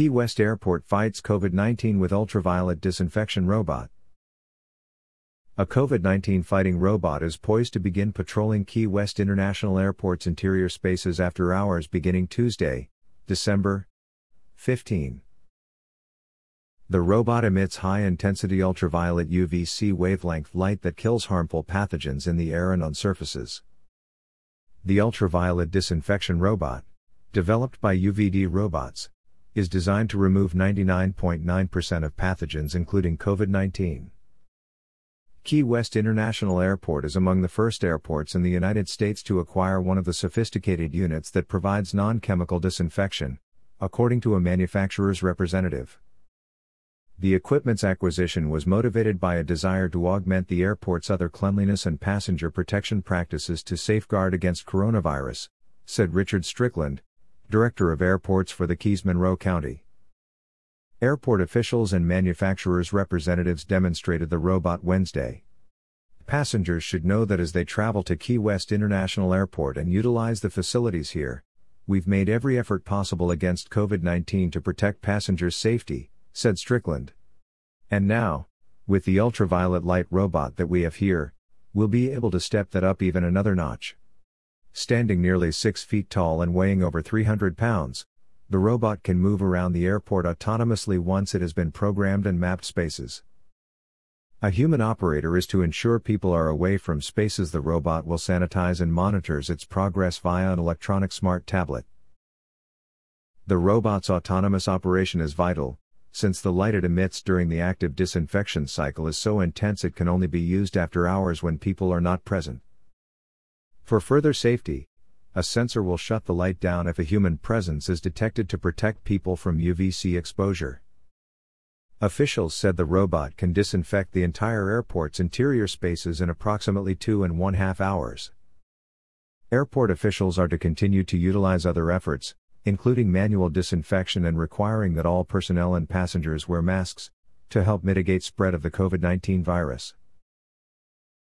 Key West Airport fights COVID 19 with ultraviolet disinfection robot. A COVID 19 fighting robot is poised to begin patrolling Key West International Airport's interior spaces after hours beginning Tuesday, December 15. The robot emits high intensity ultraviolet UVC wavelength light that kills harmful pathogens in the air and on surfaces. The ultraviolet disinfection robot, developed by UVD Robots, is designed to remove 99.9% of pathogens including COVID 19. Key West International Airport is among the first airports in the United States to acquire one of the sophisticated units that provides non chemical disinfection, according to a manufacturer's representative. The equipment's acquisition was motivated by a desire to augment the airport's other cleanliness and passenger protection practices to safeguard against coronavirus, said Richard Strickland, Director of Airports for the Keys Monroe County. Airport officials and manufacturers' representatives demonstrated the robot Wednesday. Passengers should know that as they travel to Key West International Airport and utilize the facilities here, we've made every effort possible against COVID 19 to protect passengers' safety, said Strickland. And now, with the ultraviolet light robot that we have here, we'll be able to step that up even another notch. Standing nearly 6 feet tall and weighing over 300 pounds, the robot can move around the airport autonomously once it has been programmed and mapped spaces. A human operator is to ensure people are away from spaces the robot will sanitize and monitors its progress via an electronic smart tablet. The robot's autonomous operation is vital, since the light it emits during the active disinfection cycle is so intense it can only be used after hours when people are not present. For further safety, a sensor will shut the light down if a human presence is detected to protect people from UVC exposure. Officials said the robot can disinfect the entire airport's interior spaces in approximately two and one half hours. Airport officials are to continue to utilize other efforts, including manual disinfection and requiring that all personnel and passengers wear masks, to help mitigate spread of the COVID-19 virus.